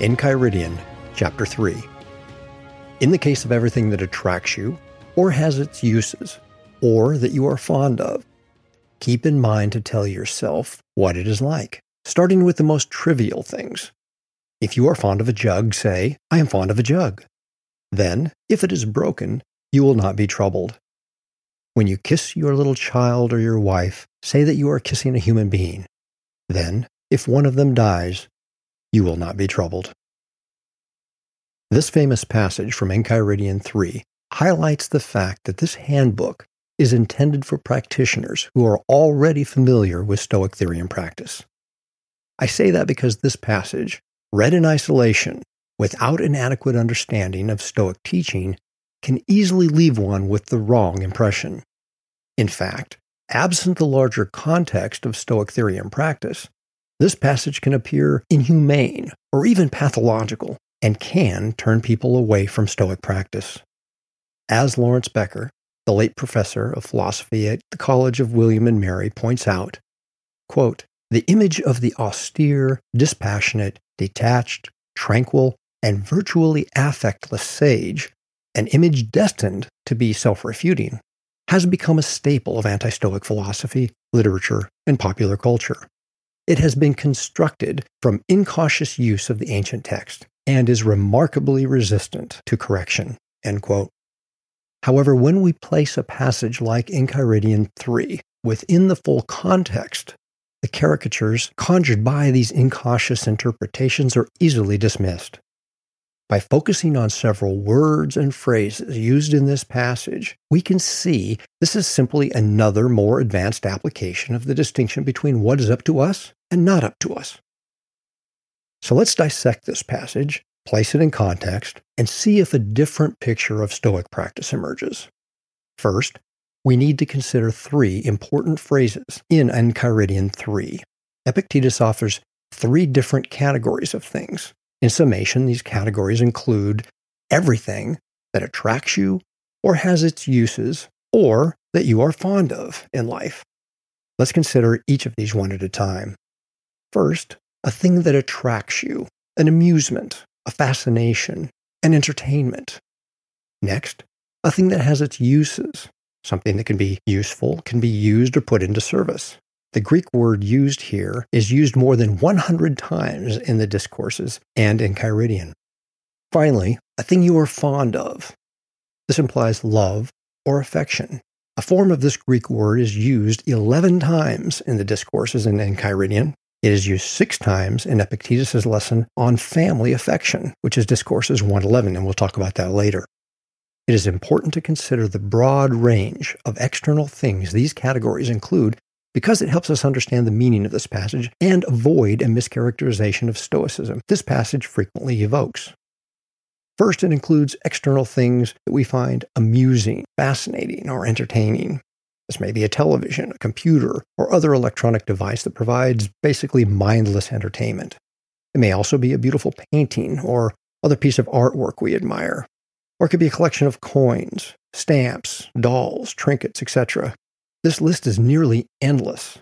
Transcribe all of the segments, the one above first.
Enchiridion, Chapter 3. In the case of everything that attracts you, or has its uses, or that you are fond of, keep in mind to tell yourself what it is like, starting with the most trivial things. If you are fond of a jug, say, I am fond of a jug. Then, if it is broken, you will not be troubled. When you kiss your little child or your wife, say that you are kissing a human being. Then, if one of them dies, you will not be troubled. This famous passage from Enchiridion 3 highlights the fact that this handbook is intended for practitioners who are already familiar with Stoic theory and practice. I say that because this passage, read in isolation, without an adequate understanding of Stoic teaching, can easily leave one with the wrong impression. In fact, absent the larger context of Stoic theory and practice, this passage can appear inhumane or even pathological and can turn people away from Stoic practice. As Lawrence Becker, the late professor of philosophy at the College of William and Mary, points out, quote, the image of the austere, dispassionate, detached, tranquil, and virtually affectless sage, an image destined to be self refuting, has become a staple of anti Stoic philosophy, literature, and popular culture. It has been constructed from incautious use of the ancient text and is remarkably resistant to correction. However, when we place a passage like Enchiridion 3 within the full context, the caricatures conjured by these incautious interpretations are easily dismissed. By focusing on several words and phrases used in this passage, we can see this is simply another more advanced application of the distinction between what is up to us and not up to us. So let's dissect this passage place it in context, and see if a different picture of Stoic practice emerges. First, we need to consider three important phrases in Enchiridion 3. Epictetus offers three different categories of things. In summation, these categories include everything that attracts you or has its uses or that you are fond of in life. Let's consider each of these one at a time. First, a thing that attracts you, an amusement, a fascination, an entertainment. Next, a thing that has its uses, something that can be useful, can be used or put into service. The Greek word used here is used more than 100 times in the discourses and Enchiridion. Finally, a thing you are fond of. This implies love or affection. A form of this Greek word is used 11 times in the discourses and in Enchiridion it is used six times in Epictetus' lesson on family affection, which is Discourses 111, and we'll talk about that later. It is important to consider the broad range of external things these categories include because it helps us understand the meaning of this passage and avoid a mischaracterization of Stoicism this passage frequently evokes. First, it includes external things that we find amusing, fascinating, or entertaining. This may be a television, a computer, or other electronic device that provides basically mindless entertainment. It may also be a beautiful painting or other piece of artwork we admire. Or it could be a collection of coins, stamps, dolls, trinkets, etc. This list is nearly endless.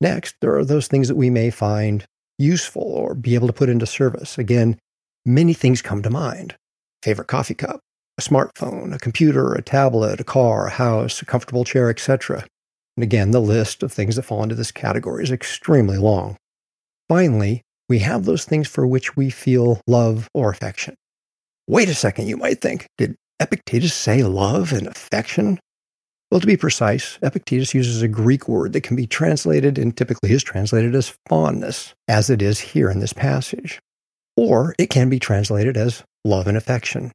Next, there are those things that we may find useful or be able to put into service. Again, many things come to mind. Favorite coffee cup, a smartphone, a computer, a tablet, a car, a house, a comfortable chair, etc. And again, the list of things that fall into this category is extremely long. Finally, we have those things for which we feel love or affection. Wait a second, you might think. Did Epictetus say love and affection? Well, to be precise, Epictetus uses a Greek word that can be translated and typically is translated as fondness, as it is here in this passage. Or it can be translated as love and affection.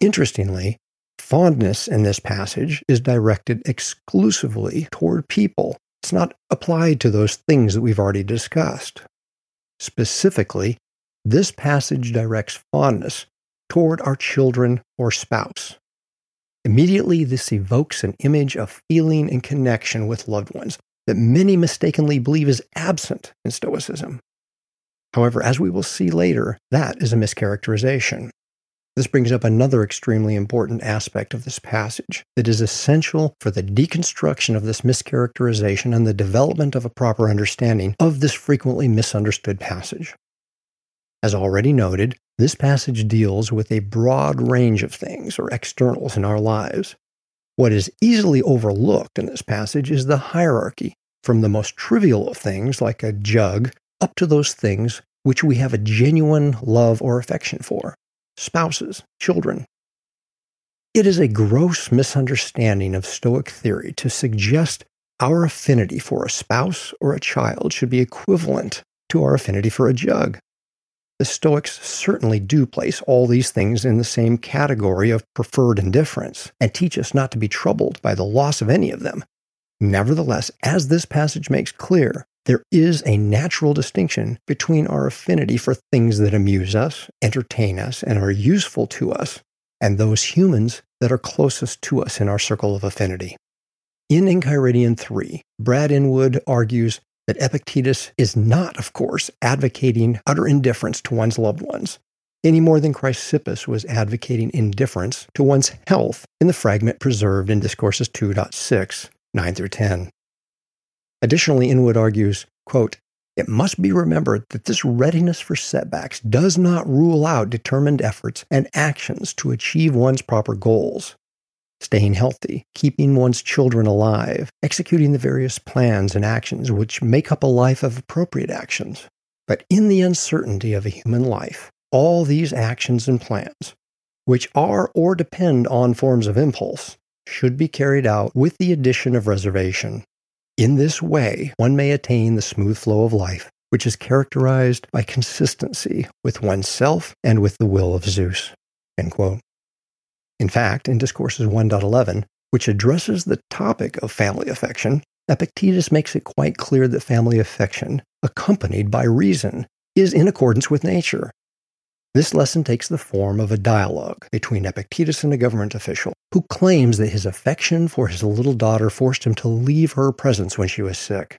Interestingly, fondness in this passage is directed exclusively toward people It's not applied to those things that we've already discussed. Specifically, this passage directs fondness toward our children or spouse. Immediately, this evokes an image of feeling and connection with loved ones that many mistakenly believe is absent in Stoicism. However, as we will see later, that is a mischaracterization. This brings up another extremely important aspect of this passage that is essential for the deconstruction of this mischaracterization and the development of a proper understanding of this frequently misunderstood passage. As already noted, this passage deals with a broad range of things or externals in our lives. What is easily overlooked in this passage is the hierarchy, from the most trivial of things like a jug up to those things which we have a genuine love or affection for spouses, children. It is a gross misunderstanding of Stoic theory to suggest our affinity for a spouse or a child should be equivalent to our affinity for a jug. The Stoics certainly do place all these things in the same category of preferred indifference and teach us not to be troubled by the loss of any of them. Nevertheless, as this passage makes clear, there is a natural distinction between our affinity for things that amuse us, entertain us, and are useful to us, and those humans that are closest to us in our circle of affinity. In Enchiridion 3, Brad Inwood argues that Epictetus is not, of course, advocating utter indifference to one's loved ones, any more than Chrysippus was advocating indifference to one's health in the fragment preserved in Discourses 2.6, 9 through 10. Additionally, Inwood argues, quote, it must be remembered that this readiness for setbacks does not rule out determined efforts and actions to achieve one's proper goals staying healthy, keeping one's children alive, executing the various plans and actions which make up a life of appropriate actions. But in the uncertainty of a human life, all these actions and plans, which are or depend on forms of impulse, should be carried out with the addition of reservation. In this way, one may attain the smooth flow of life, which is characterized by consistency with oneself and with the will of Zeus. In fact, in Discourses 1.11, which addresses the topic of family affection, Epictetus makes it quite clear that family affection, accompanied by reason, is in accordance with nature. This lesson takes the form of a dialogue between Epictetus and a government official who claims that his affection for his little daughter forced him to leave her presence when she was sick.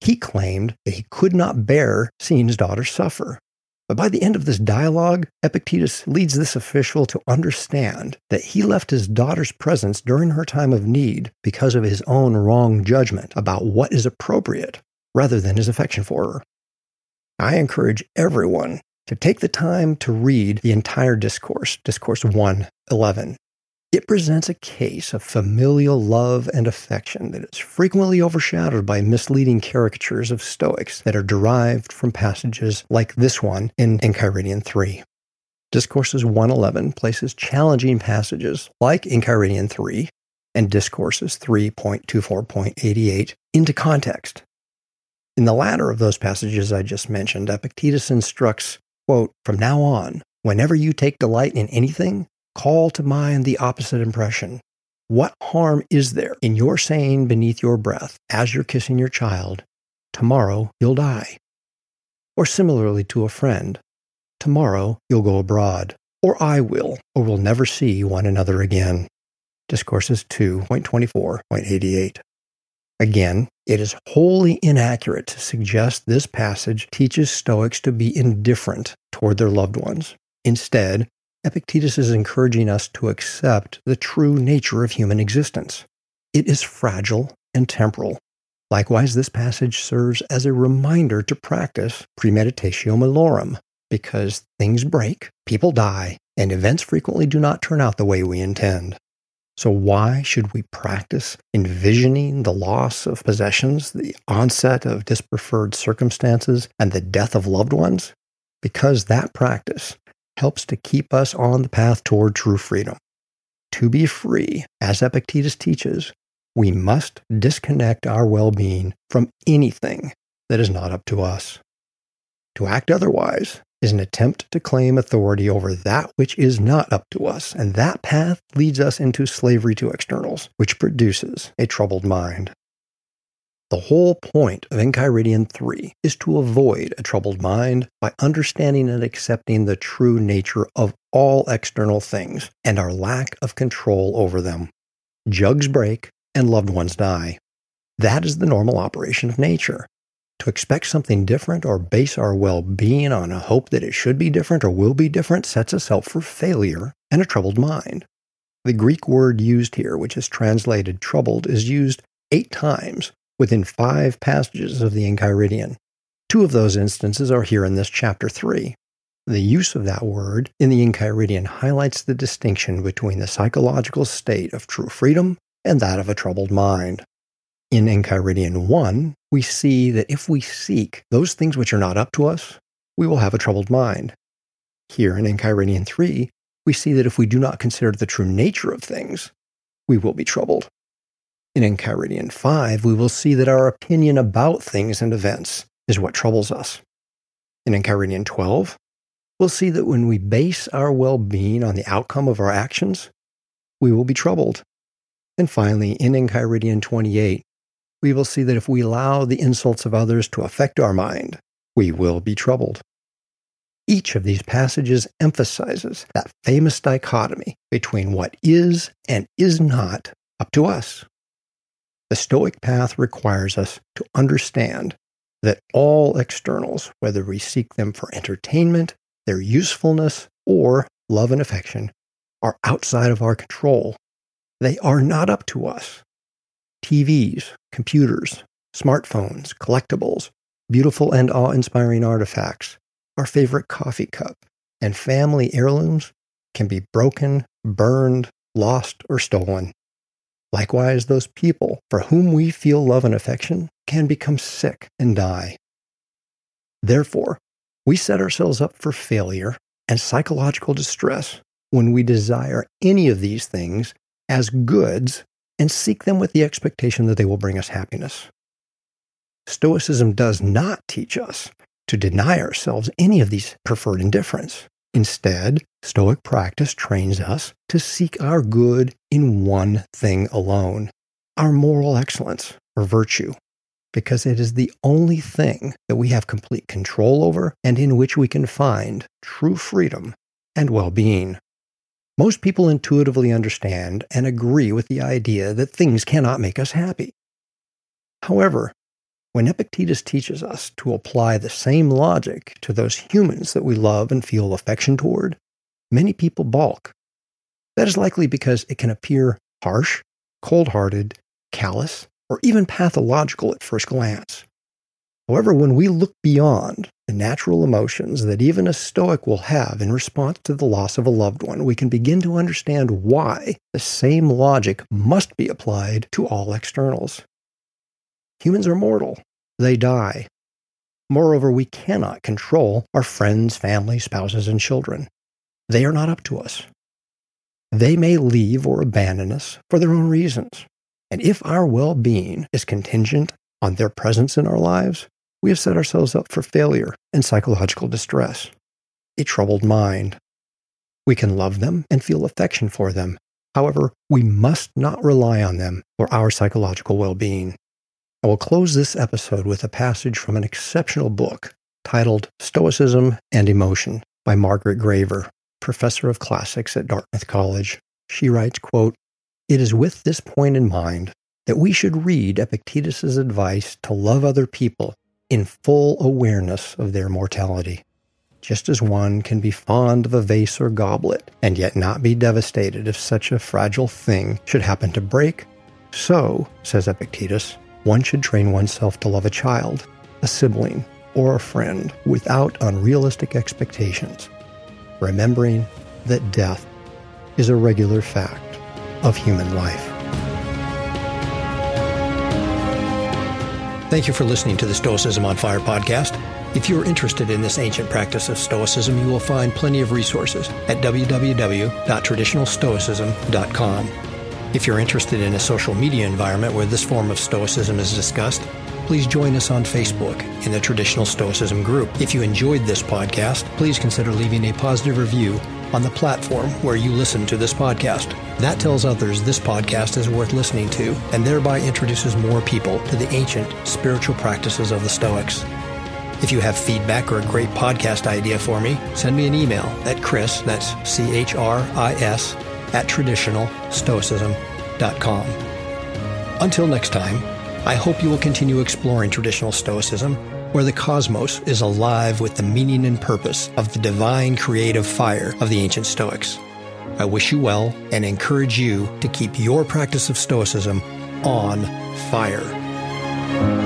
He claimed that he could not bear seeing his daughter suffer, but by the end of this dialogue, Epictetus leads this official to understand that he left his daughter's presence during her time of need because of his own wrong judgment about what is appropriate rather than his affection for her. I encourage everyone to take the time to read the entire discourse, Discourse 1 11, it presents a case of familial love and affection that is frequently overshadowed by misleading caricatures of Stoics that are derived from passages like this one in Enchiridion 3. Discourses 111 places challenging passages like Enchiridion 3 and Discourses 3.24.88 into context. In the latter of those passages I just mentioned, Epictetus instructs, quote, From now on, whenever you take delight in anything, call to mind the opposite impression. What harm is there in your saying beneath your breath, as you're kissing your child, tomorrow you'll die? Or similarly to a friend, tomorrow you'll go abroad, or I will, or we'll never see one another again. Discourses 2.24.88. Again, it is wholly inaccurate to suggest this passage teaches Stoics to be indifferent toward their loved ones. Instead, Epictetus is encouraging us to accept the true nature of human existence. It is fragile and temporal. Likewise, this passage serves as a reminder to practice premeditatio malorum, because things break, people die, and events frequently do not turn out the way we intend. So, why should we practice envisioning the loss of possessions, the onset of dispreferred circumstances, and the death of loved ones? Because that practice helps to keep us on the path toward true freedom. To be free, as Epictetus teaches, we must disconnect our well being from anything that is not up to us. To act otherwise is an attempt to claim authority over that which is not up to us, and that path leads us into slavery to externals, which produces a troubled mind. The whole point of Enchiridion 3 is to avoid a troubled mind by understanding and accepting the true nature of all external things and our lack of control over them. Jugs break and loved ones die. That is the normal operation of nature. To expect something different or base our well being on a hope that it should be different or will be different sets us up for failure and a troubled mind. The Greek word used here, which is translated troubled, is used eight times within five passages of the Enchiridion. Two of those instances are here in this chapter 3. The use of that word in the Enchiridion highlights the distinction between the psychological state of true freedom and that of a troubled mind. In Enchiridion 1, we see that if we seek those things which are not up to us, we will have a troubled mind. Here in Enchiridion 3, we see that if we do not consider the true nature of things, we will be troubled. In Enchiridion 5, we will see that our opinion about things and events is what troubles us. In Enchiridion 12, we'll see that when we base our well being on the outcome of our actions, we will be troubled. And finally, in Enchiridion 28, we will see that if we allow the insults of others to affect our mind, we will be troubled. Each of these passages emphasizes that famous dichotomy between what is and is not up to us. The Stoic path requires us to understand that all externals, whether we seek them for entertainment, their usefulness, or love and affection, are outside of our control. They are not up to us. TVs, computers, smartphones, collectibles, beautiful and awe inspiring artifacts, our favorite coffee cup, and family heirlooms can be broken, burned, lost, or stolen. Likewise, those people for whom we feel love and affection can become sick and die. Therefore, we set ourselves up for failure and psychological distress when we desire any of these things as goods and seek them with the expectation that they will bring us happiness. Stoicism does not teach us to deny ourselves any of these preferred indifference. Instead, Stoic practice trains us to seek our good in one thing alone our moral excellence or virtue, because it is the only thing that we have complete control over and in which we can find true freedom and well being. Most people intuitively understand and agree with the idea that things cannot make us happy. However, when Epictetus teaches us to apply the same logic to those humans that we love and feel affection toward, many people balk. That is likely because it can appear harsh, cold hearted, callous, or even pathological at first glance. However, when we look beyond the natural emotions that even a Stoic will have in response to the loss of a loved one, we can begin to understand why the same logic must be applied to all externals. Humans are mortal, they die. Moreover, we cannot control our friends, family, spouses, and children. They are not up to us. They may leave or abandon us for their own reasons. And if our well being is contingent on their presence in our lives, we have set ourselves up for failure and psychological distress. A troubled mind. We can love them and feel affection for them. However, we must not rely on them for our psychological well being. I will close this episode with a passage from an exceptional book titled Stoicism and Emotion by Margaret Graver, professor of classics at Dartmouth College. She writes, quote, It is with this point in mind that we should read Epictetus's advice to love other people in full awareness of their mortality. Just as one can be fond of a vase or goblet and yet not be devastated if such a fragile thing should happen to break, so, says Epictetus, one should train oneself to love a child, a sibling, or a friend without unrealistic expectations, remembering that death is a regular fact of human life. Thank you for listening to the Stoicism on Fire podcast. If you're interested in this ancient practice of Stoicism, you will find plenty of resources at www.traditionalstoicism.com. If you're interested in a social media environment where this form of Stoicism is discussed, please join us on Facebook in the Traditional Stoicism group. If you enjoyed this podcast, please consider leaving a positive review on the platform where you listen to this podcast. That tells others this podcast is worth listening to and thereby introduces more people to the ancient spiritual practices of the Stoics. If you have feedback or a great podcast idea for me, send me an email at Chris, that's C H R I S, at traditionalstoicism.com. Until next time, I hope you will continue exploring traditional Stoicism, where the cosmos is alive with the meaning and purpose of the divine creative fire of the ancient Stoics. I wish you well and encourage you to keep your practice of Stoicism on fire.